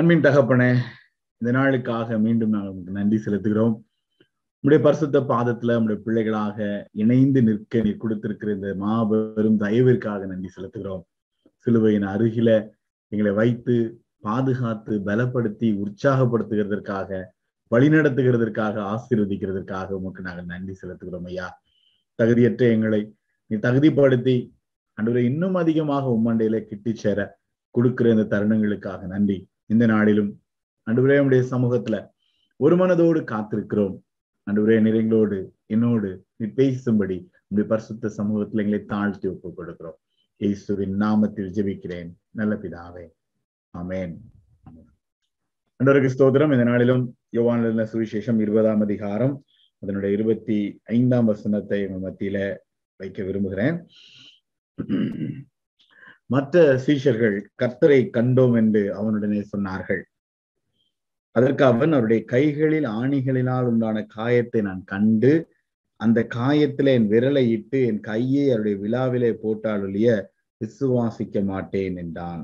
அன்பின் தகப்பனே இந்த நாளுக்காக மீண்டும் நாங்கள் உங்களுக்கு நன்றி செலுத்துகிறோம். உங்களுடைய பரிசுத்த பாதத்துல நம்முடைய பிள்ளைகளாக இணைந்து நிற்க நீ கொடுத்திருக்கிற இந்த மாபெரும் தயவிற்காக நன்றி செலுத்துகிறோம். சிலுவையின் அருகில எங்களை வைத்து பாதுகாத்து பலப்படுத்தி உற்சாகப்படுத்துகிறதற்காக வழிநடத்துகிறதற்காக ஆசீர்வதிக்கிறதற்காக உமக்கு நாங்கள் நன்றி செலுத்துகிறோம் ஐயா. தகுதியற்ற எங்களை நீ தகுதிப்படுத்தி அன்றுவரை இன்னும் அதிகமாக உம்மண்டையில கிட்டி சேர கொடுக்கிற இந்த தருணங்களுக்காக நன்றி. இந்த நாளிலும் அன்றுவரே உடைய சமூகத்துல ஒரு மனதோடு காத்திருக்கிறோம். அன்றுவரே நிறைங்களோடு என்னோடு நீ பேசும்படி உடைய பரிசுத்த சமூகத்துல எங்களை தாழ்த்தி ஒப்புக் கொடுக்கிறோம். இயேசுவின் நாமத்தில் ஜெபிக்கிறேன். நல்ல பிதாவே. அமேன் அன்றவருக்கு ஸ்தோத்திரம் இந்த நாளிலும் யோவான சுவிசேஷம் இருபதாம் அதிகாரம் அதனுடைய இருபத்தி ஐந்தாம் வசனத்தை உங்கள் மத்தியில வைக்க விரும்புகிறேன். மற்ற சீஷர்கள் கர்த்தரை கண்டோம் என்று அவனுடனே சொன்னார்கள். அதற்கு அவன் அவருடைய கைகளில் ஆணிகளினால் உண்டான காயத்தை நான் கண்டு அந்த காயத்துல என் விரலை இட்டு என் கையை அவருடைய விழாவிலே போட்டாலொழிய விசுவாசிக்க மாட்டேன் என்றான்.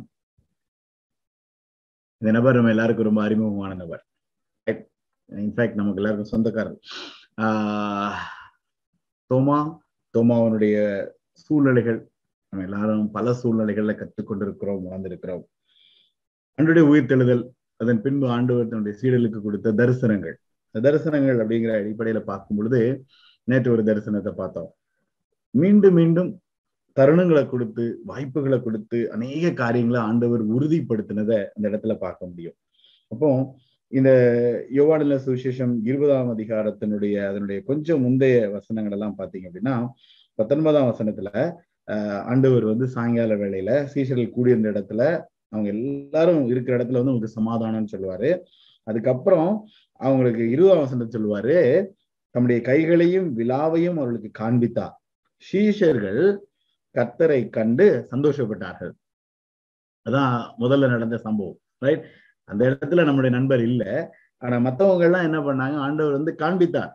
இந்த நபர் நம்ம எல்லாருக்கும் ரொம்ப அறிமுகமான நபர். இன்ஃபேக்ட் நமக்கு எல்லாருக்கும் சொந்தக்காரர். ஆஹ் தோமா தோமாவனுடைய சூழ்நிலைகள் நம்ம எல்லாரும் பல சூழ்நிலைகள்ல கற்றுக்கொண்டிருக்கிறோம் வளர்ந்திருக்கிறோம் அன்றைய உயிர்த்தெழுதல் அதன் பின்பு ஆண்டவர் தன்னுடைய சீடலுக்கு கொடுத்த தரிசனங்கள். தரிசனங்கள் அப்படிங்கிற அடிப்படையில பார்க்கும் பொழுது நேற்று ஒரு தரிசனத்தை பார்த்தோம். மீண்டும் மீண்டும் தருணங்களை கொடுத்து வாய்ப்புகளை கொடுத்து அநேக காரியங்களை ஆண்டவர் உறுதிப்படுத்தினதை அந்த இடத்துல பார்க்க முடியும். அப்போ இந்த யோவானில சுவிசேஷம் இருபதாம் அதிகாரத்தினுடைய அதனுடைய கொஞ்சம் முந்தைய வசனங்கள் எல்லாம் பார்த்தீங்க அப்படின்னா பத்தொன்பதாம் வசனத்துல ஆண்டவர் வந்து சாயங்கால வேளையில சீசர்கள் கூடியிருந்த இடத்துல அவங்க எல்லாரும் இருக்கிற இடத்துல வந்து உங்களுக்கு சமாதானம்னு சொல்லுவாரு. அதுக்கப்புறம் அவங்களுக்கு இருபதாம் வசனம் சொல்லுவாரு தம்முடைய கைகளையும் விழாவையும் அவர்களுக்கு காண்பித்தார் சீஷர்கள் கர்த்தரை கண்டு சந்தோஷப்பட்டார்கள். அதான் முதல்ல நடந்த சம்பவம் ரைட் அந்த இடத்துல நம்முடைய நண்பர் இல்லை. ஆனா மத்தவங்க எல்லாம் என்ன பண்ணாங்க? ஆண்டவர் வந்து காண்பித்தார்.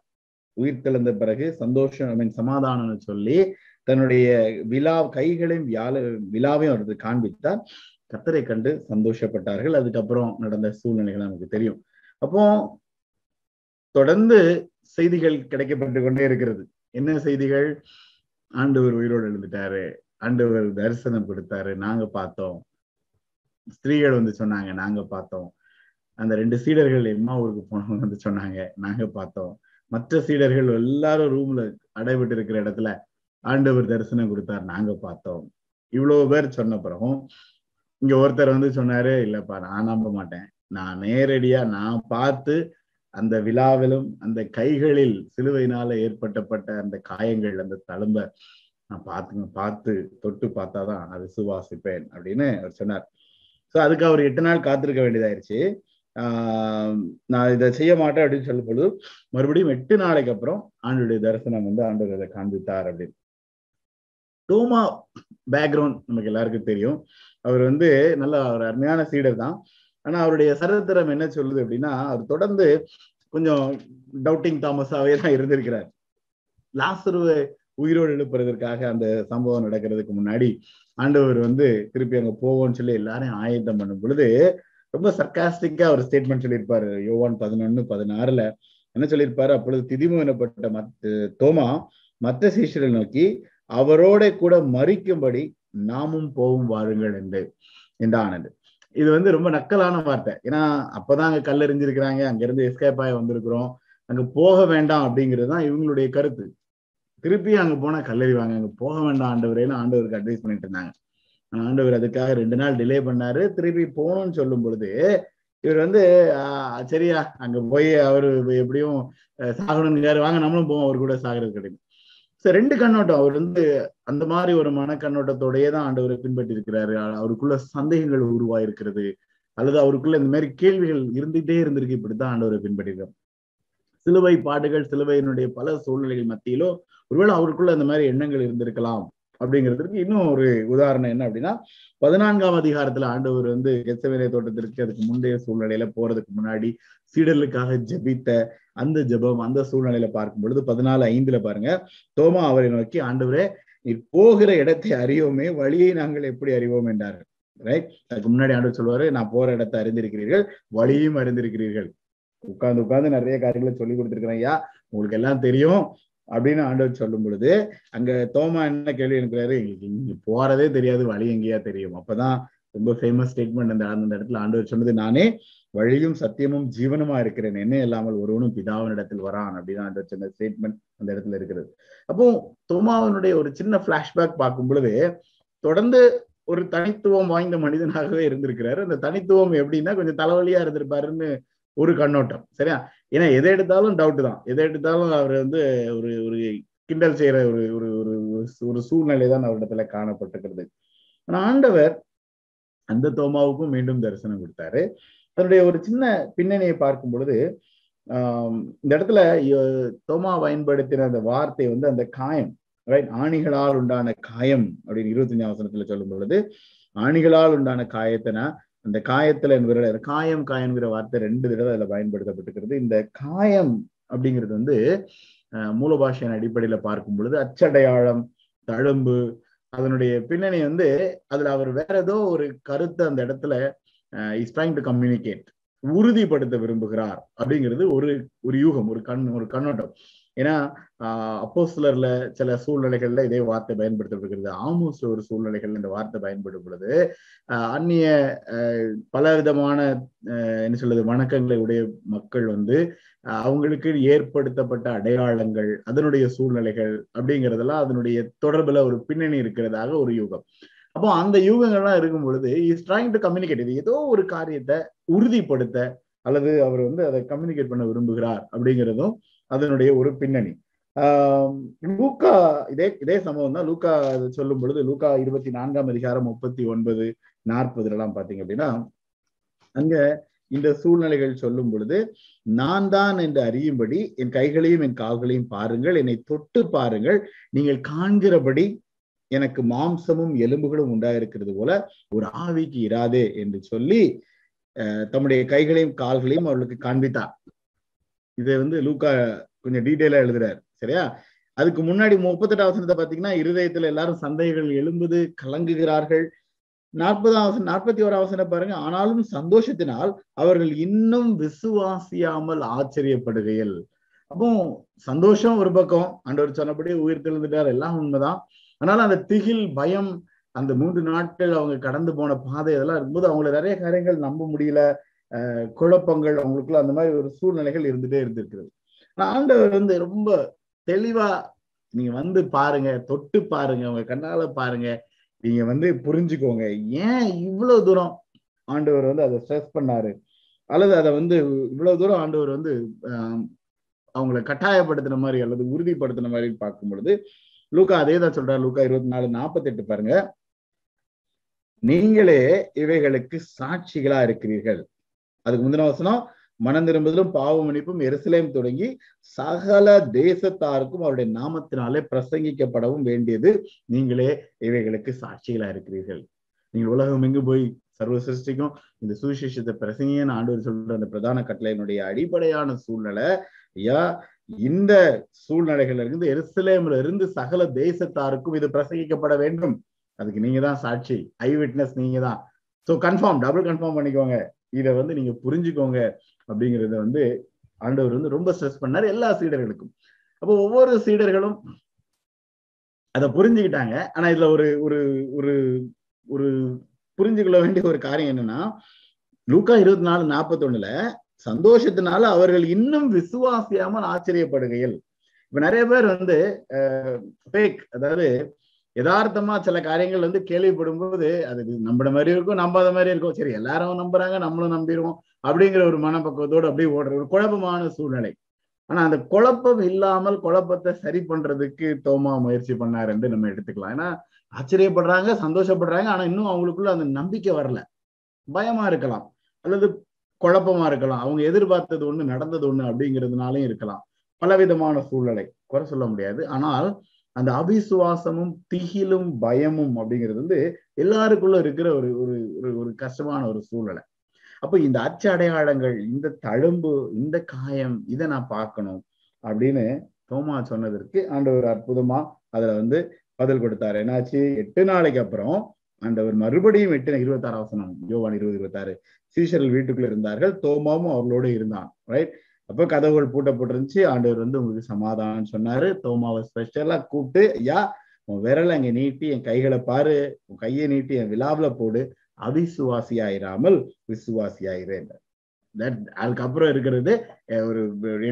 உயிர் தெளிந்த பிறகு சந்தோஷம் ஐ மீன் சமாதானம்னு சொல்லி தன்னுடைய விழா கைகளையும் வியாழ விழாவையும் அவருக்கு காண்பித்தார். கத்தரை கண்டு சந்தோஷப்பட்டார்கள். அதுக்கப்புறம் நடந்த சூழ்நிலைகள் நமக்கு தெரியும். அப்போ தொடர்ந்து செய்திகள் கிடைக்கப்பட்டு கொண்டே இருக்கிறது. என்ன செய்திகள்? ஆண்டவர் உயிரோடு எழுந்துட்டாரு. ஆண்டவர் தரிசனம் கொடுத்தாரு. நாங்க பார்த்தோம். ஸ்திரீகள் வந்து சொன்னாங்க நாங்க பார்த்தோம். அந்த ரெண்டு சீடர்கள் எம்மா ஊருக்கு போனவங்க வந்து சொன்னாங்க நாங்க பார்த்தோம். மற்ற சீடர்கள் எல்லாரும் ரூம்ல அடைபட்டு இருக்கிற இடத்துல ஆண்டவர் தரிசனம் கொடுத்தார் நாங்க பார்த்தோம். இவ்வளவு பேர் சொன்ன பிறகும் இங்க ஒருத்தர் வந்து சொன்னாரு இல்லப்பா நான் நம்ப மாட்டேன். நான் நேரடியா நான் பார்த்து அந்த விழாவிலும் அந்த கைகளில் சிலுவையினால ஏற்பட்டப்பட்ட அந்த காயங்கள் அந்த தழும்ப நான் பார்த்துங்க பார்த்து தொட்டு பார்த்தாதான் நான் விசுவாசிப்பேன் அப்படின்னு அவர் சொன்னார். ஸோ அதுக்கு அவர் எட்டு நாள் காத்திருக்க வேண்டியதாயிருச்சு. ஆஹ் நான் இதை செய்ய மாட்டேன் அப்படின்னு சொல்லும் பொழுது மறுபடியும் எட்டு நாளைக்கு அப்புறம் ஆண்டுடைய தரிசனம் வந்து ஆண்டவர் இதை காண்பித்தார் அப்படின்னு. டோமா பேக்ரவுண்ட் நமக்கு எல்லாருக்கும் தெரியும். அவர் வந்து நல்ல ஒரு அருமையான சீடர் தான். ஆனா அவருடைய சரித்திரம் என்ன சொல்லுது அப்படின்னா அவர் தொடர்ந்து கொஞ்சம் டவுட்டிங் தாமஸாவே தான் இருந்திருக்கிறார். லாசருவை உயிரோடு எழுப்புறதற்காக அந்த சம்பவம் நடக்கிறதுக்கு முன்னாடி ஆண்டவர் வந்து திருப்பி அங்க போவோம்னு சொல்லி எல்லாரையும் ஆயத்தம் பண்ணும் பொழுது ரொம்ப சர்க்காஸ்டிக்கா ஒரு ஸ்டேட்மெண்ட் சொல்லியிருப்பாரு. யோவான் பதினொன்னு பதினாறுல என்ன சொல்லியிருப்பாரு? அப்பொழுது திதிமு எனப்பட்ட தோமா மற்ற சீஷரை நோக்கி அவரோட கூட மறிக்கும்படி நாமும் போவும் வாருங்கள் என்று என்றானது. இது வந்து ரொம்ப நக்கலான வார்த்தை. ஏன்னா அப்பதான் அங்க கல்லறிஞ்சிருக்கிறாங்க அங்க இருந்து எஸ்கேப் ஆகி வந்திருக்கிறோம். அங்க போக வேண்டாம் அப்படிங்கிறது தான் இவங்களுடைய கருத்து. திருப்பி அங்க போனா கல்லறிவாங்க அங்க போக வேண்டாம் ஆண்டவரேன்னு ஆண்டவருக்கு அட்வைஸ் பண்ணிட்டு இருந்தாங்க. ஆண்டவர் அதுக்காக ரெண்டு நாள் டிலே பண்ணாரு. திருப்பி போகணும்னு சொல்லும் பொழுது இவர் வந்து சரியா அங்க போய் அவரு எப்படியும் சாகணும்னு வாங்க நம்மளும் போவோம். அவர் கூட சாகிறது கிடையாது சரி ரெண்டு கண்ணோட்டம். அவர் வந்து அந்த மாதிரி ஒரு மன கண்ணோட்டத்தோடயே தான் ஆண்டவரை பின்பற்றி இருக்கிறாரு அவருக்குள்ள சந்தேகங்கள் உருவாயிருக்கிறது. அல்லது அவருக்குள்ள இந்த மாதிரி கேள்விகள் இருந்துகிட்டே இருந்திருக்கு. இப்படித்தான் ஆண்டவரை பின்பற்றிருக்கிறார் சிலுவை பாடுகள் சிலுவையினுடைய பல சூழ்நிலைகள் மத்தியிலோ ஒருவேளை அவருக்குள்ள அந்த மாதிரி எண்ணங்கள் இருந்திருக்கலாம். அப்படிங்கிறதுக்கு இன்னும் ஒரு உதாரணம் என்ன அப்படின்னா பதினான்காம் அதிகாரத்துல ஆண்டவர் வந்து கெச்சவேலை தோட்டத்திற்கு அதுக்கு முந்தைய சூழ்நிலையில போறதுக்கு முன்னாடி சீடலுக்காக ஜெபித்த அந்த ஜெபம் அந்த சூழ்நிலையில பார்க்கும் பொழுது பதினாலு ஐந்துல பாருங்க தோமா அவரை நோக்கி ஆண்டவரே நீ போகிற இடத்தை அறியோமே வழியை நாங்கள் எப்படி அறிவோம்? என்றார்கள். ரைட் அதுக்கு முன்னாடி ஆண்டு சொல்லுவாரு நான் போற இடத்தை அறிந்திருக்கிறீர்கள் வழியும் அறிந்திருக்கிறீர்கள். உட்கார்ந்து உட்கார்ந்து நிறைய காரியங்களை சொல்லி கொடுத்துருக்கிறேன் ஐயா. உங்களுக்கு எல்லாம் தெரியும். அப்படின்னு ஆண்டவர் சொல்லும் பொழுது அங்க தோமா என்ன கேள்வி இருக்கிறாரு எங்களுக்கு இங்க போறதே தெரியாது வழி எங்கேயா தெரியும். அப்பதான் ரொம்ப ஃபேமஸ் ஸ்டேட்மெண்ட் அந்த அந்த இடத்துல ஆண்டவர் சொன்னது நானே வழியும் சத்தியமும் ஜீவனுமா இருக்கிறேன். என்ன இல்லாமல் ஒருவனும் பிதாவின் இடத்தில் வரான். அப்படின்னு ஆண்டவர் சொன்ன ஸ்டேட்மெண்ட் அந்த இடத்துல இருக்கிறது. அப்போ தோமாவனுடைய ஒரு சின்ன பிளாஷ்பேக் பார்க்கும் பொழுது தொடர்ந்து ஒரு தனித்துவம் வாய்ந்த மனிதனாகவே இருந்திருக்கிறாரு. அந்த தனித்துவம் எப்படின்னா கொஞ்சம் தலைவலியா இருந்திருப்பாருன்னு ஒரு கண்ணோட்டம் சரியா? ஏன்னா எதை எடுத்தாலும் டவுட் தான். எதை எடுத்தாலும் அவர் வந்து ஒரு ஒரு கிண்டல் செய்யற ஒரு ஒரு ஒரு ஒரு சூழ்நிலை தான் அவரிடத்துல காணப்பட்டிருக்கிறது. ஆனா ஆண்டவர் அந்த தோமாவுக்கும் மீண்டும் தரிசனம் கொடுத்தாரு. அதனுடைய ஒரு சின்ன பின்னணியை பார்க்கும் பொழுது ஆஹ் இந்த இடத்துல தோமா பயன்படுத்தின அந்த வார்த்தை வந்து அந்த காயம் ரைட் ஆணிகளால் உண்டான காயம் அப்படின்னு இருபத்தஞ்சாம் வசனத்துல சொல்லும் பொழுது ஆணிகளால் உண்டான காயத்தினா அந்த காயத்துல என்கிற காயம் காயங்கிற வார்த்தை ரெண்டு தடவை அதுல பயன்படுத்தப்பட்டிருக்கிறது. இந்த காயம் அப்படிங்கிறது வந்து மூல பாஷையின் அடிப்படையில பார்க்கும் பொழுது அச்சடையாளம் தழும்பு அதனுடைய பின்னணி வந்து அதுல அவர் வேற ஏதோ ஒரு கருத்தை அந்த இடத்துல இஸ் ட்ரைங் டு கம்யூனிகேட் உறுதிப்படுத்த விரும்புகிறார் அப்படிங்கிறது ஒரு ஒரு யூகம் ஒரு கண் ஒரு கண்ணோட்டம். ஏன்னா அப்போ சிலர்ல சில சூழ்நிலைகள்ல இதே வார்த்தை பயன்படுத்தப்படுகிறது. ஆமோஸ் ஒரு சூழ்நிலைகள் இந்த வார்த்தை பயன்படும் பொழுது அந்நிய பல விதமான என்ன சொல்றது வணக்கங்களை உடைய மக்கள் வந்து அவங்களுக்கு ஏற்படுத்தப்பட்ட அடையாளங்கள் அதனுடைய சூழ்நிலைகள் அப்படிங்கிறதெல்லாம் அதனுடைய தொடர்புல ஒரு பின்னணி இருக்கிறதாக ஒரு யூகம். அப்போ அந்த யூகங்கள்லாம் இருக்கும் பொழுது இஸ் ட்ரைங் டு கம்யூனிகேட் இது ஏதோ ஒரு காரியத்தை உறுதிப்படுத்த அல்லது அவர் வந்து அதை கம்யூனிகேட் பண்ண விரும்புகிறார் அப்படிங்கிறதும் அதனுடைய ஒரு பின்னணி. ஆஹ் லூக்கா இதே இதே சம்பவம் தான். லூக்கா சொல்லும் பொழுது லூக்கா இருபத்தி நான்காம் அதிகாரம் முப்பத்தி ஒன்பது நாற்பதுல எல்லாம் பாத்தீங்க அப்படின்னா அங்க இந்த சூழ்நிலைகள் சொல்லும் பொழுது நான் தான் என்று அறியும்படி என் கைகளையும் என் கால்களையும் பாருங்கள். என்னை தொட்டு பாருங்கள். நீங்கள் காண்கிறபடி எனக்கு மாம்சமும் எலும்புகளும் உண்டாயிருக்கிறது போல ஒரு ஆவிக்கு இராதே என்று சொல்லி தம்முடைய கைகளையும் கால்களையும் அவர்களுக்கு காண்பித்தார். இதை வந்து லூக்கா கொஞ்சம் டீட்டெயிலா எழுதுறாரு. சரியா? அதுக்கு முன்னாடி முப்பத்தெட்டு அவசரத்தை பாத்தீங்கன்னா இருதயத்துல எல்லாரும் சந்தைகள் எழும்புது கலங்குகிறார்கள். நாற்பதாம் அவசரம் நாற்பத்தி ஒரு அவசரம் பாருங்க. ஆனாலும் சந்தோஷத்தினால் அவர்கள் இன்னும் விசுவாசியாமல் ஆச்சரியப்படுகையில். அப்போ சந்தோஷம் ஒரு பக்கம். ஆண்டவர் சொன்னபடி உயிர் தெழுந்துட்டார். எல்லாம் உண்மைதான். அதனால அந்த திகில் பயம் அந்த மூன்று நாட்கள் அவங்க கடந்து போன பாதை இதெல்லாம் இருக்கும்போது அவங்கள நிறைய காரியங்கள் நம்ப முடியல. குழப்பங்கள் அவங்களுக்குள்ள அந்த மாதிரி ஒரு சூழ்நிலைகள் இருந்துட்டே இருந்திருக்கிறது. ஆண்டவர் வந்து ரொம்ப தெளிவா நீங்க வந்து பாருங்க தொட்டு பாருங்க உங்க கண்ணால பாருங்க நீங்க வந்து புரிஞ்சுக்கோங்க. ஏன் இவ்வளவு தூரம் ஆண்டவர் வந்து அதை ஸ்ட்ரெஸ் பண்ணாரு? அல்லது அதை வந்து இவ்வளவு தூரம் ஆண்டவர் வந்து அவங்கள கட்டாயப்படுத்தின மாதிரி அல்லது உறுதிப்படுத்தின மாதிரி பார்க்கும் பொழுது லூக்கா அதே தான் சொல்றாரு லூக்கா இருபத்தி நாலு நாற்பத்தி எட்டு பாருங்க. நீங்களே இவைகளுக்கு சாட்சிகளா இருக்கிறீர்கள். அதுக்கு முந்தின வசனம் மனம் திரும்புதலும் பாவ மன்னிப்பும் எருசலேம் தொடங்கி சகல தேசத்தாருக்கும் அவருடைய நாமத்தினாலே பிரசங்கிக்கப்படவும் வேண்டியது நீங்களே இவைகளுக்கு சாட்சிகளா இருக்கிறீர்கள். நீங்கள் உலகம் எங்கு போய் சர்வ சிருஷ்டிக்கும்? இந்த சுவிசேஷத்தை பிரசங்கின்னு ஆண்டவர் சொல்ற அந்த பிரதான கட்டளையினுடைய அடிப்படையான சூழ்நிலை ஐயா இந்த சூழ்நிலைகள்ல இருந்து எருசலேம்ல இருந்து சகல தேசத்தாருக்கும் இது பிரசங்கிக்கப்பட வேண்டும். அதுக்கு நீங்க தான் சாட்சி. ஐ விட்னஸ் நீங்க தான் ஸோ கன்ஃபார்ம் டபுள் கன்ஃபார்ம் பண்ணிக்கோங்க. இதை வந்து நீங்க புரிஞ்சுக்கோங்க அப்படிங்கிறத வந்து ஆண்டவர் வந்து ரொம்ப ஸ்ட்ரெஸ் பண்ணாரு எல்லா சீடர்களுக்கும். அப்போ ஒவ்வொரு சீடர்களும் அதை புரிஞ்சுக்கிட்டாங்க. ஆனா இதுல ஒரு ஒரு ஒரு ஒரு புரிஞ்சுக்கொள்ள வேண்டிய ஒரு காரியம் என்னன்னா லூக்கா இருபத்தி நாலு நாற்பத்தி ஒண்ணுல சந்தோஷத்தினால அவர்கள் இன்னும் விசுவாசியாமல் ஆச்சரியப்படுகையில். இப்ப நிறைய பேர் வந்து ஃபேக் அதாவது யதார்த்தமா சில காரியங்கள் வந்து கேள்விப்படும் போது அது நம்மள மாதிரி இருக்கும் நம்பாத மாதிரி இருக்கும். சரி எல்லாரும் நம்புறாங்க நம்மளும் நம்பிடுவோம் அப்படிங்கிற ஒரு மனப்பக்குவத்தோடு அப்படியே ஓடுற ஒரு குழப்பமான சூழ்நிலை. ஆனா அந்த குழப்பம் இல்லாமல் குழப்பத்தை சரி பண்றதுக்கு தோமா முயற்சி பண்ணாருன்னு நம்ம எடுத்துக்கலாம். ஏன்னா ஆச்சரியப்படுறாங்க சந்தோஷப்படுறாங்க ஆனா இன்னும் அவங்களுக்குள்ள அந்த நம்பிக்கை வரல. பயமா இருக்கலாம் அல்லது குழப்பமா இருக்கலாம். அவங்க எதிர்பார்த்தது ஒண்ணு நடந்தது ஒண்ணு அப்படிங்கிறதுனாலையும் இருக்கலாம். பலவிதமான சூழ்நிலை. குறை சொல்ல முடியாது. ஆனால் அந்த அவிசுவாசமும் திகிலும் பயமும் அப்படிங்கிறது வந்து எல்லாருக்குள்ள இருக்கிற ஒரு ஒரு ஒரு கஷ்டமான ஒரு சூழ்நிலை. அப்போ இந்த அச்ச அடையாளங்கள் இந்த தழும்பு இந்த காயம் இதை நான் பார்க்கணும் அப்படின்னு தோமா சொன்னதற்கு ஆண்டவர் அற்புதமா அதுல வந்து பதில் கொடுத்தாரு. என்னாச்சு? எட்டு நாளைக்கு அப்புறம் ஆண்டவர் மறுபடியும் எட்டு இருபத்தாறு அவசனம் யோவான் இருபது இருபத்தாறு. சீஷர்கள் வீட்டுக்குள்ள இருந்தார்கள். தோமாவும் அவர்களோட இருந்தான் ரைட் அப்போ கதவுகள் பூட்டப்பட்டிருந்துச்சு ஆண்டவர் வந்து உங்களுக்கு சமாதானம் சொன்னாரு. தோமாவை ஸ்பெஷலா கூப்பிட்டு ஐயா உன் விரலை அங்க நீட்டி என் கைகளை பாரு. உன் கையை நீட்டி என் விழாவில போடு. அவிசுவாசியாயிராமல் விசுவாசியாயிரு தட் அதுக்கப்புறம் இருக்கிறது ஒரு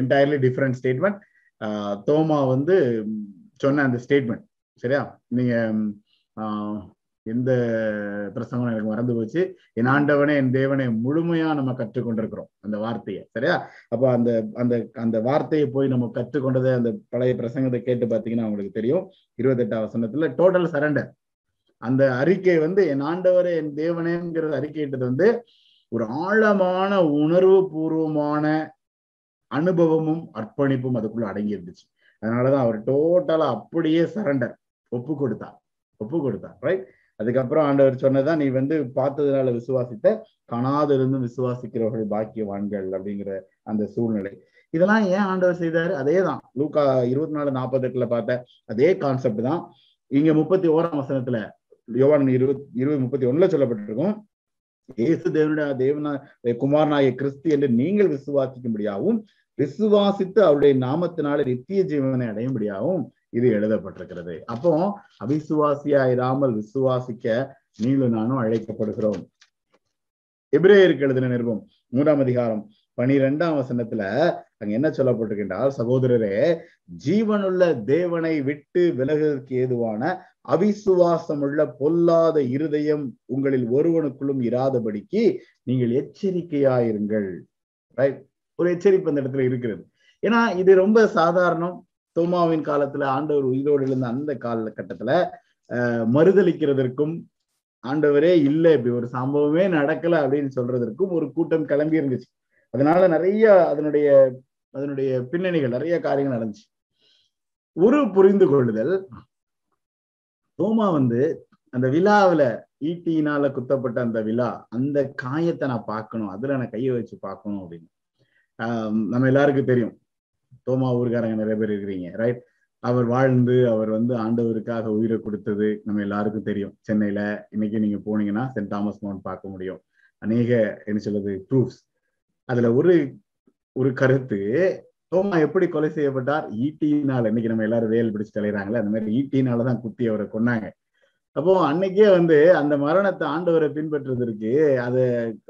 என்டையர்லி டிஃப்ரெண்ட் ஸ்டேட்மெண்ட் தோமா வந்து சொன்ன அந்த ஸ்டேட்மெண்ட் சரியா? நீங்க எந்த பிரசங்கம் எனக்கு மறந்து போச்சு. என் ஆண்டவனே என் தேவனை முழுமையா நம்ம கற்றுக்கொண்டிருக்கிறோம் அந்த வார்த்தையை. சரியா? அப்ப அந்த அந்த அந்த வார்த்தையை போய் நம்ம கற்றுக்கொண்டதை அந்த பழைய பிரசங்கத்தை கேட்டு பாத்தீங்கன்னா உங்களுக்கு தெரியும். இருபத்தெட்டாம் வசனத்துல டோட்டல் சரண்டர் அந்த அறிக்கை வந்து என் ஆண்டவரே என் தேவனேங்கிறது அறிக்கையிட்டது வந்து ஒரு ஆழமான உணர்வு பூர்வமான அனுபவமும் அர்ப்பணிப்பும் அதுக்குள்ள அடங்கி இருந்துச்சு அதனாலதான் அவர் டோட்டலா அப்படியே சரண்டர் ஒப்பு கொடுத்தார் ஒப்பு கொடுத்தார் ரைட் அதுக்கப்புறம் ஆண்டவர் சொன்னதான் நீ வந்து பார்த்ததுனால விசுவாசித்த காணாதிருந்தும் விசுவாசிக்கிறவர்கள் பாக்கியவான்கள் அப்படிங்கிற அந்த சூழ்நிலை. இதெல்லாம் ஏன் ஆண்டவர் செய்தாரு? அதே தான் லூக்கா இருபத்தி நாலு நாற்பத்தி எட்டுல பார்த்த அதே கான்செப்ட் தான். இங்க முப்பத்தி ஓராம் வசனத்துல யோவான் இருபத்தி இருபது முப்பத்தி ஒண்ணுல சொல்லப்பட்டிருக்கும் இயேசு தேவனுடைய தேவனா குமாரனாய கிறிஸ்து என்று நீங்கள் விசுவாசிக்கும்படியாகவும் விசுவாசித்து அவருடைய நாமத்தினால நித்திய ஜீவனை அடையும்படியாகவும் இது எழுதப்பட்டிருக்கிறது. அப்போ அவிசுவாசியாயிராமல் விசுவாசிக்க நீங்களும் நானும் அழைக்கப்படுகிறோம். எபிரேயருக்கு எழுதின நிருபம் மூன்றாம் அதிகாரம் பனிரெண்டாம் வசனத்துல அங்க என்ன சொல்லப்பட்டிருக்கின்றால் சகோதரரே ஜீவனுள்ள தேவனை விட்டு விலகுவதற்கு ஏதுவான அவிசுவாசமுள்ள பொல்லாத இருதயம் உங்களில் ஒருவனுக்குள்ளும் இராதபடிக்கு நீங்கள் எச்சரிக்கையாயிருங்கள். ரைட் ஒரு எச்சரிப்பு அந்த இடத்துல இருக்கிறது. ஏன்னா இது ரொம்ப சாதாரணம். தோமாவின் காலத்துல ஆண்டவர் உயிரோடு இருந்த அந்த காலகட்டத்துல அஹ் மறுதளிக்கிறதற்கும் ஆண்டவரே இல்லை இப்படி ஒரு சம்பவமே நடக்கல அப்படின்னு சொல்றதற்கும் ஒரு கூட்டம் கிளம்பி இருந்துச்சு. அதனால நிறைய அதனுடைய அதனுடைய பின்னணிகள் நிறைய காரியங்கள் நடந்துச்சு. ஒரு புரிந்து கொள்ளுதல் தோமா வந்து அந்த விழாவில ஈட்டியினால குத்தப்பட்ட அந்த விழா அந்த காயத்தை நான் பார்க்கணும் அதுல நான் கையை வச்சு பார்க்கணும் அப்படின்னு. ஆஹ் நம்ம எல்லாருக்கும் தெரியும். தோமா ஊர்காரங்க நிறைய பேர் இருக்கிறீங்க ரைட் அவர் வாழ்ந்து அவர் வந்து ஆண்டவருக்காக உயிரை கொடுத்தது நம்ம எல்லாருக்கும் தெரியும். சென்னையில இன்னைக்கு நீங்க போனீங்கன்னா சென்ட் தாமஸ் மவுண்ட் பார்க்க முடியும். அநேக என்ன சொல்றது ப்ரூஃப்ஸ் அதுல ஒரு ஒரு கருத்து தோமா எப்படி கொலை செய்யப்பட்டார்? ஈட்டினால இன்னைக்கு நம்ம எல்லாரும் வேல் பிடிச்சு தலைறாங்களே அந்த மாதிரி ஈட்டினாலதான் குத்தி அவரை கொன்னாங்க. அப்போ அன்னைக்கே வந்து அந்த மரணத்தை ஆண்டவரை பின்பற்றுறதுக்கு அதை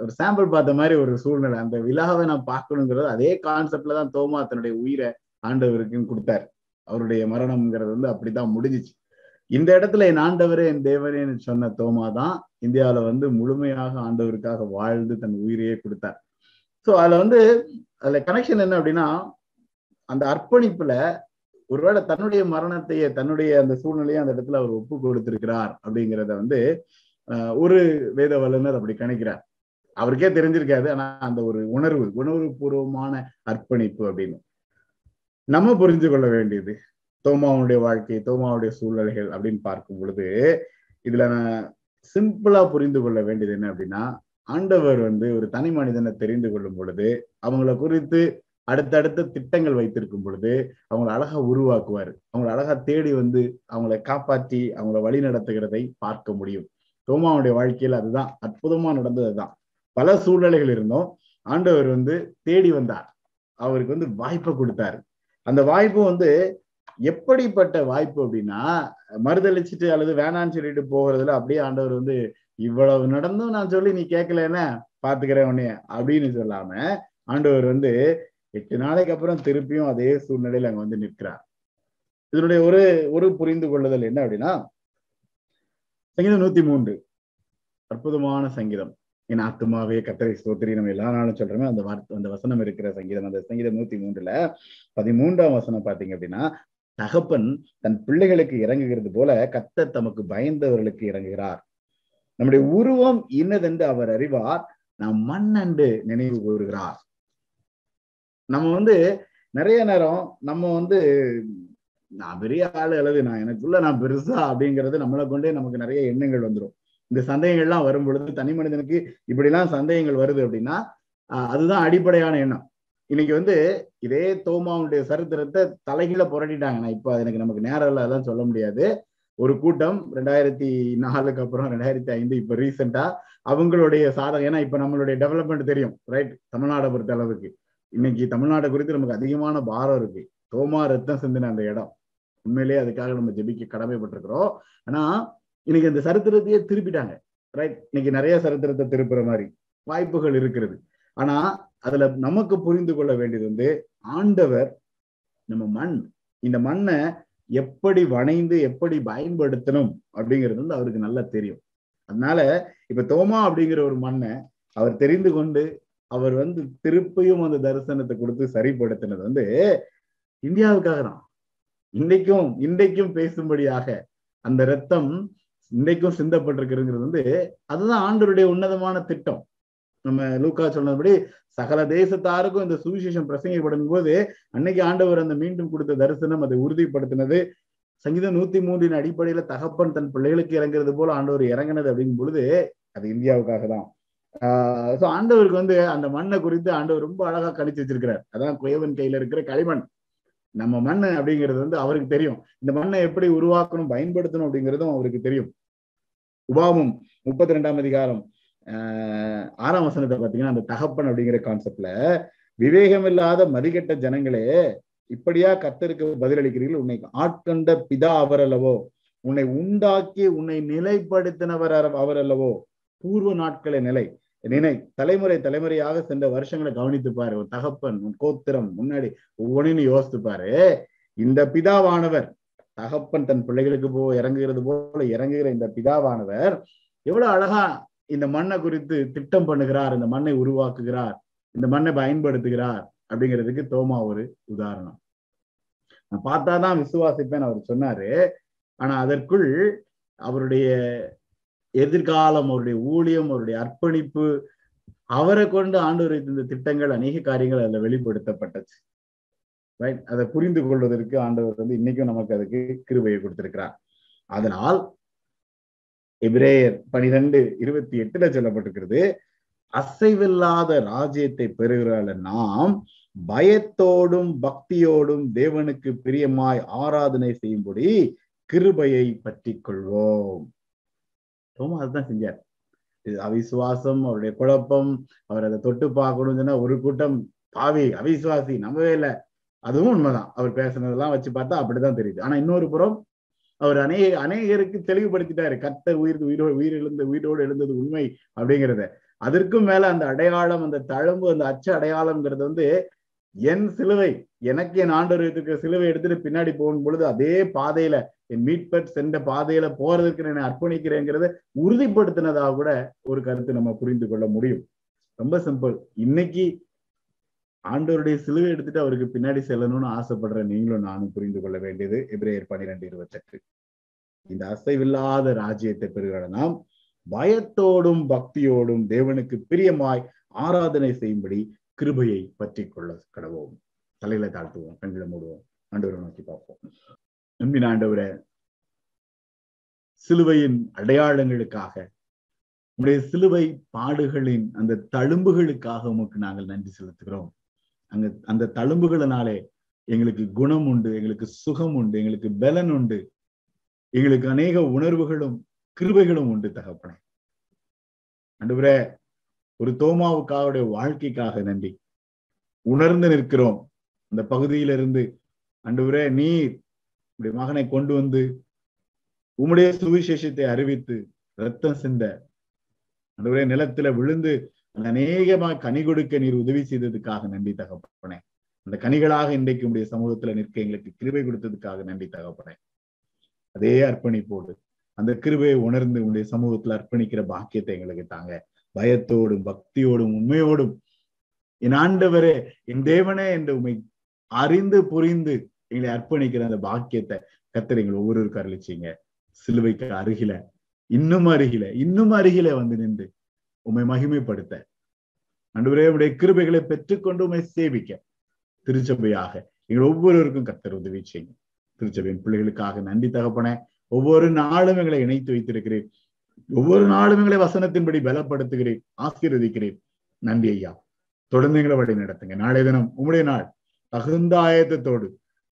ஒரு சாம்பிள் பார்த்த மாதிரி ஒரு சூழ்நிலை. அந்த விழாவை நான் பார்க்கணுங்கிறது அதே கான்செப்ட்ல தான் தோமா தன்னுடைய உயிரை ஆண்டவருக்குன்னு கொடுத்தாரு. அவருடைய மரணம்ங்கிறது வந்து அப்படித்தான் முடிஞ்சிச்சு. இந்த இடத்துல என் ஆண்டவரே என் தேவரேன்னு சொன்ன தோமா தான் இந்தியாவில வந்து முழுமையாக ஆண்டவருக்காக வாழ்ந்து தன் உயிரையே கொடுத்தார். ஸோ அதுல வந்து அதுல கனெக்ஷன் என்ன அப்படின்னா அந்த அர்ப்பணிப்புல ஒருவேளை தன்னுடைய மரணத்தையே தன்னுடைய அந்த சூழ்நிலையை அந்த இடத்துல அவர் ஒப்பு கொடுத்திருக்கிறார் அப்படிங்கிறத வந்து ஒரு வேத வல்லுநர் அப்படி கணிக்கிறார். அவருக்கே தெரிஞ்சிருக்காது ஆனா அந்த ஒரு உணர்வு உணர்வு பூர்வமான அர்ப்பணிப்பு அப்படின்னு. நம்ம புரிஞ்சு கொள்ள வேண்டியது தோமாவுடைய வாழ்க்கை தோமாவுடைய சூழ்நிலைகள் அப்படின்னு பார்க்கும் பொழுது இதுல நான் சிம்பிளா புரிந்து கொள்ள வேண்டியது என்ன அப்படின்னா ஆண்டவர் வந்து ஒரு தனி மனிதனை தெரிந்து கொள்ளும் பொழுது அவங்கள குறித்து அடுத்தடுத்த திட்டங்கள் வைத்திருக்கும் பொழுது அவங்கள அழகா உருவாக்குவார். அவங்கள அழகா தேடி வந்து அவங்கள காப்பாற்றி அவங்கள வழி நடத்துகிறதை பார்க்க முடியும். ரோமாவுடைய வாழ்க்கையில் அதுதான் அற்புதமா நடந்தது அதுதான். பல சூழ்நிலைகள் இருந்தோம். ஆண்டவர் வந்து தேடி வந்தார். அவருக்கு வந்து வாய்ப்பை கொடுத்தாரு. அந்த வாய்ப்பு வந்து எப்படிப்பட்ட வாய்ப்பு அப்படின்னா மறுதளிச்சுட்டு அல்லது வேணான்னு சொல்லிட்டு போகிறதுல அப்படியே ஆண்டவர் வந்து இவ்வளவு நடந்தும் நான் சொல்லி நீ கேட்கலன்னா பாத்துக்கிறேன் உன்னைய அப்படின்னு சொல்லாம ஆண்டவர் வந்து எட்டு நாளைக்கு அப்புறம் திருப்பியும் அதே சூழ்நிலையில அங்க வந்து நிற்கிறார். இதனுடைய ஒரு ஒரு புரிந்து கொள்ளுதல் என்ன அப்படின்னா சங்கீதம் நூத்தி மூன்று. அற்புதமான சங்கீதம். என் ஆத்துமாவே கத்தரை ஸ்தோத்திரி. நம்ம எல்லா நாளும் சொல்றோமே அந்த வார்த்தை அந்த வசனம் இருக்கிற சங்கீதம். அந்த சங்கீதம் நூத்தி மூன்றுல பதிமூன்றாம் வசனம் பாத்தீங்க அப்படின்னா தகப்பன் தன் பிள்ளைகளுக்கு இறங்குகிறது போல கத்தர் தமக்கு பயந்தவர்களுக்கு இறங்குகிறார். நம்முடைய உருவம் இன்னதென்று அவர் அறிவார். நாம் மண்ணண்டு நினைவு கூறுகிறார். நம்ம வந்து நிறைய நேரம் நம்ம வந்து நான் பெரிய ஆளு அல்லது நான் எனக்குள்ள நான் பெருசா அப்படிங்கிறது நம்மளை கொண்டே நமக்கு நிறைய எண்ணங்கள் வந்துடும் இந்த சந்தேகங்கள்லாம் வரும் பொழுது தனி மனிதனுக்கு இப்படிலாம் சந்தேகங்கள் வருது அப்படின்னா அதுதான் அடிப்படையான எண்ணம். இன்னைக்கு வந்து இதே தோமாவுடைய சரித்திரத்தை தலைகீழ புரட்டிட்டாங்க. நான் இப்ப எனக்கு நமக்கு நேரம் இல்லை அதான் சொல்ல முடியாது. ஒரு கூட்டம் ரெண்டாயிரத்தி நாலுக்கு அப்புறம் ரெண்டாயிரத்தி ஐந்து இப்ப ரீசெண்டா அவங்களுடைய சாதகம் ஏன்னா இப்ப நம்மளுடைய டெவலப்மெண்ட் தெரியும் ரைட் தமிழ்நாடை பொறுத்த அளவுக்கு. இன்னைக்கு தமிழ்நாடு குறித்து நமக்கு அதிகமான பாரம் இருக்கு. தோமா ரத்தம் சிந்தின அந்த இடம். உண்மையிலேயே அதுக்காக நம்ம ஜெபிக்க கடமைப்பட்டிருக்கிறோம். ஆனா இன்னைக்கு அந்த சரித்திரத்தையே திருப்பிட்டாங்க. ரைட் இன்னைக்கு நிறைய சரித்திரத்தை திருப்புற மாதிரி வாய்ப்புகள் இருக்கிறது. ஆனா அதுல நமக்கு புரிந்து கொள்ள வேண்டியது வந்து ஆண்டவர் நம்ம மண். இந்த மண்ணை எப்படி வணைந்து எப்படி பயன்படுத்தணும் அப்படிங்கிறது வந்து அவருக்கு நல்லா தெரியும். அதனால இப்ப தோமா அப்படிங்கிற ஒரு மண்ணை அவர் தெரிந்து கொண்டு அவர் வந்து திருப்பியும் அந்த தரிசனத்தை கொடுத்து சரிப்படுத்தினது வந்து இந்தியாவுக்காக தான் இன்றைக்கும் இன்றைக்கும் பேசும்படியாக அந்த ரத்தம் இன்றைக்கும் சிந்தப்பட்டிருக்கிறதுங்கிறது வந்து அதுதான் ஆண்டருடைய உன்னதமான திட்டம். நம்ம லூக்கா சொன்னபடி சகல தேசத்தாருக்கும் இந்த சுவிசேஷம் பிரசங்கப்படும் போது அன்னைக்கு ஆண்டவர் அந்த மீண்டும் கொடுத்த தரிசனம் அதை உறுதிப்படுத்தினது. சங்கீதம் நூத்தி மூன்றின் அடிப்படையில தகப்பன் தன் பிள்ளைகளுக்கு இறங்குறது போல ஆண்டவர் இறங்கினது அப்படிங்கும் பொழுது அது இந்தியாவுக்காக தான் ஆஹ் சோ ஆண்டவருக்கு வந்து அந்த மண்ணை குறித்து ஆண்டவர் ரொம்ப அழகா கணிச்சு வச்சிருக்கிறார். அதான் குயவன் கையில இருக்கிற களிமண். நம்ம மண் அப்படிங்கிறது வந்து அவருக்கு தெரியும். இந்த மண்ணை எப்படி உருவாக்கணும் பயன்படுத்தணும் அப்படிங்கிறதும் அவருக்கு தெரியும். உபாமும் முப்பத்தி ரெண்டாம் அதிகாரம் ஆஹ் ஆறாம் வசனத்தை பாத்தீங்கன்னா அந்த தகப்பன் அப்படிங்கிற கான்செப்ட்ல விவேகம் இல்லாத மதிக்கெட்ட ஜனங்களே இப்படியா கத்தருக்கு பதிலளிக்கிறீர்கள்? உன்னை ஆட்கொண்ட பிதா அவர் அல்லவோ உன்னை உண்டாக்கி உன்னை நிலைப்படுத்தினவர் அவர் அல்லவோ பூர்வ நாட்களை நிலை. நினை தலைமுறை தலைமுறையாக சென்ற வருஷங்களை கவனித்து பாரு. ஒரு தகப்பன் உன் கோத்திரம் முன்னாடி ஒவ்வொன்றையும் யோசித்து பாரு. இந்த பிதாவானவர் தகப்பன் தன் பிள்ளைகளுக்கு போ இறங்குகிறது போல இறங்குகிற இந்த பிதாவானவர் எவ்வளவு அழகா இந்த மண்ணை குறித்து திட்டம் பண்ணுகிறார் இந்த மண்ணை உருவாக்குகிறார் இந்த மண்ணை பயன்படுத்துகிறார் அப்படிங்கிறதுக்கு தோமா ஒரு உதாரணம். நான் பார்த்தாதான் விசுவாசிப்பேன் அவர் சொன்னாரு. ஆனா அதற்குள் அவருடைய எதிர்காலம் அவருடைய ஊழியம் அவருடைய அர்ப்பணிப்பு அவரை கொண்டு ஆண்டவர் இந்த திட்டங்கள் அநேக காரியங்கள் அதுல வெளிப்படுத்தப்பட்டது. ரைட் அதை புரிந்து கொள்வதற்கு ஆண்டவர் வந்து இன்னைக்கும் நமக்கு அதுக்கு கிருபையை கொடுத்திருக்கிறார். அதனால் எபிரேயர் பனிரெண்டு இருபத்தி எட்டுல சொல்லப்பட்டிருக்கிறது அசைவில்லாத ராஜ்யத்தை பெறுகிறாள் நாம் பயத்தோடும் பக்தியோடும் தேவனுக்கு பிரியமாய் ஆராதனை செய்யும்படி கிருபையை பற்றி கொள்வோம் ரொம்ப அதுதான் செஞ்சார். இது அவிசுவாசம் அவருடைய குழப்பம் அவர் அதை தொட்டு பார்க்கணும்னு சொன்னா ஒரு கூட்டம் பாவி அவிசுவாசி நம்பவே இல்லை. அதுவும் உண்மைதான். அவர் பேசுனதெல்லாம் வச்சு பார்த்தா அப்படிதான் தெரியுது. ஆனா இன்னொரு புறம் அவர் அநேக அநேகருக்கு தெளிவுபடுத்திட்டாரு. கத்த உயிர் உயிரோடு உயிர் எழுந்த உயிரோடு எழுந்தது உண்மை அப்படிங்கிறத. அதற்கும் மேல அந்த அடையாளம் அந்த தழும்பு அந்த அச்ச அடையாளம்ங்கிறது வந்து என் சிலுவை எனக்கு என் ஆண்டவர் இருக்கிற சிலுவை எடுத்துட்டு பின்னாடி போகும் பொழுது அதே பாதையில என் மீட்பட் சென்ற பாதையில போறதுக்கு நான் அர்ப்பணிக்கிறேங்கிறத உறுதிப்படுத்தினதாக கூட ஒரு கருத்து நம்ம புரிந்து கொள்ள முடியும். ரொம்ப சிம்பிள் இன்னைக்கு ஆண்டவருடைய சிலுவை எடுத்துட்டு அவருக்கு பின்னாடி செல்லணும்னு ஆசைப்படுற நீங்களும் நானும் புரிந்து கொள்ள வேண்டியது. எபிரேயர் பன்னிரெண்டு இருபத்தெட்டு. இந்த அசைவில்லாத ராஜ்யத்தை பெறுகிற நாம் பயத்தோடும் பக்தியோடும் தேவனுக்கு பிரியமாய் ஆராதனை செய்யும்படி கிருபையை பற்றி கொள்ள கடவோம். தலையில தாழ்த்துவோம் கண்களை மூடுவோம் ஆண்டவரை நோக்கி பார்ப்போம். நம்பின ஆண்டவரை சிலுவையின் அடையாளங்களுக்காக உடைய சிலுவை பாடுகளின் அந்த தழும்புகளுக்காக உமக்கு நாங்கள் நன்றி செலுத்துகிறோம். அங்க அந்த தழும்புகளினாலே எங்களுக்கு குணம் உண்டு எங்களுக்கு சுகம் உண்டு எங்களுக்கு பலன் உண்டு. எங்களுக்கு அநேக உணர்வுகளும் கிருபைகளும் உண்டு தகப்பனே. அன்றுவரே ஒரு தோமாவுக்காக வாழ்க்கைக்காக நன்றி. உணர்ந்து நிற்கிறோம். அந்த பகுதியிலிருந்து அன்றுவரே நீர் உடைய மகனை கொண்டு வந்து உம்முடைய சுவிசேஷத்தை அறிவித்து ரத்தம் சிந்த அன்றுவரே நிலத்துல விழுந்து அநேகமா கனி கொடுக்க நீர் உதவி செய்ததுக்காக நன்றி தகப்பனே. அந்த கனிகளாக இன்றைக்கு உடைய சமூகத்துல நிற்க எங்களுக்கு கிருபை கொடுத்ததுக்காக நன்றி தகப்பனே. அதே அர்ப்பணிப்போடு அந்த கிருபையை உணர்ந்து உங்களுடைய சமூகத்துல அர்ப்பணிக்கிற பாக்கியத்தை எங்களுக்கு தாங்க. பயத்தோடும் பக்தியோடும் உண்மையோடும். என் ஆண்டவரே என் தேவனே என்று உண்மை அறிந்து புரிந்து எங்களை அர்ப்பணிக்கிற அந்த பாக்கியத்தை கத்தர் எங்களை ஒவ்வொருவருக்கு அருளிச்சிங்க. சிலுவைக்கு அருகில இன்னும் அருகில இன்னும் அருகில வந்து நின்று உண்மை மகிமைப்படுத்த. அன்றுவரே உடைய கிருபைகளை பெற்றுக்கொண்டு உண்மை சேவிக்க. திருச்சபையாக எங்கள் ஒவ்வொருவருக்கும் கத்தர் உதவி செய்யுங்க. திருச்சபையின் பிள்ளைகளுக்காக நன்றி தகப்பன. ஒவ்வொரு நாளும் எங்களை இணைத்து வைத்திருக்கிறேன் ஒவ்வொரு நாளும் எங்களை வசனத்தின்படி பலப்படுத்துகிறேன் ஆசீர்வதிக்கிறேன். நன்றி ஐயா. தொடர்ந்து எங்களை வழி நடத்துங்க. நாளைய தினம் உங்களுடைய நாள் தகுந்த ஆயத்தத்தோடு.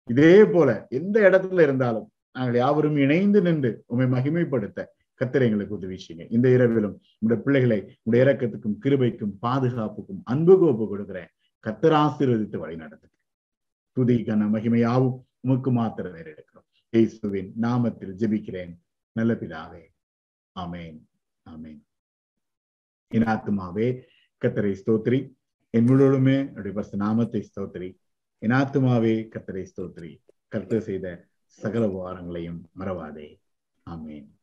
இதே போல எந்த இடத்துல இருந்தாலும் நாங்கள் யாவரும் இணைந்து நின்று உண்மை மகிமைப்படுத்த கத்தரை எங்களுக்கு உதவி செய்யுங்க. இந்த இரவிலும் உங்களுடைய பிள்ளைகளை உடைய இறக்கத்துக்கும் கிருபைக்கும் பாதுகாப்புக்கும் அன்பு கோப்பு கொடுக்கிறேன். கத்தர் ஆசீர்வதித்து வழி நடத்துங்க. துதிக்கான மகிமையாவும் உமக்கு மாத்திர வேறு எடுக்கிறோம். இயேசுவின் நாமத்தில் ஜெபிக்கிறேன். நல்ல பிதாவே ஆமேன். ஆமேன். என் ஆத்மாவே கத்தரை ஸ்தோத்ரி என் முழுவதுமே என்னுடைய பசு நாமத்தை ஸ்தோத்ரி என் ஆத்மாவே கத்தரை ஸ்தோத்ரி கர்த்தர் செய்த சகல வாரங்களையும் மறவாதே. ஆமேன்.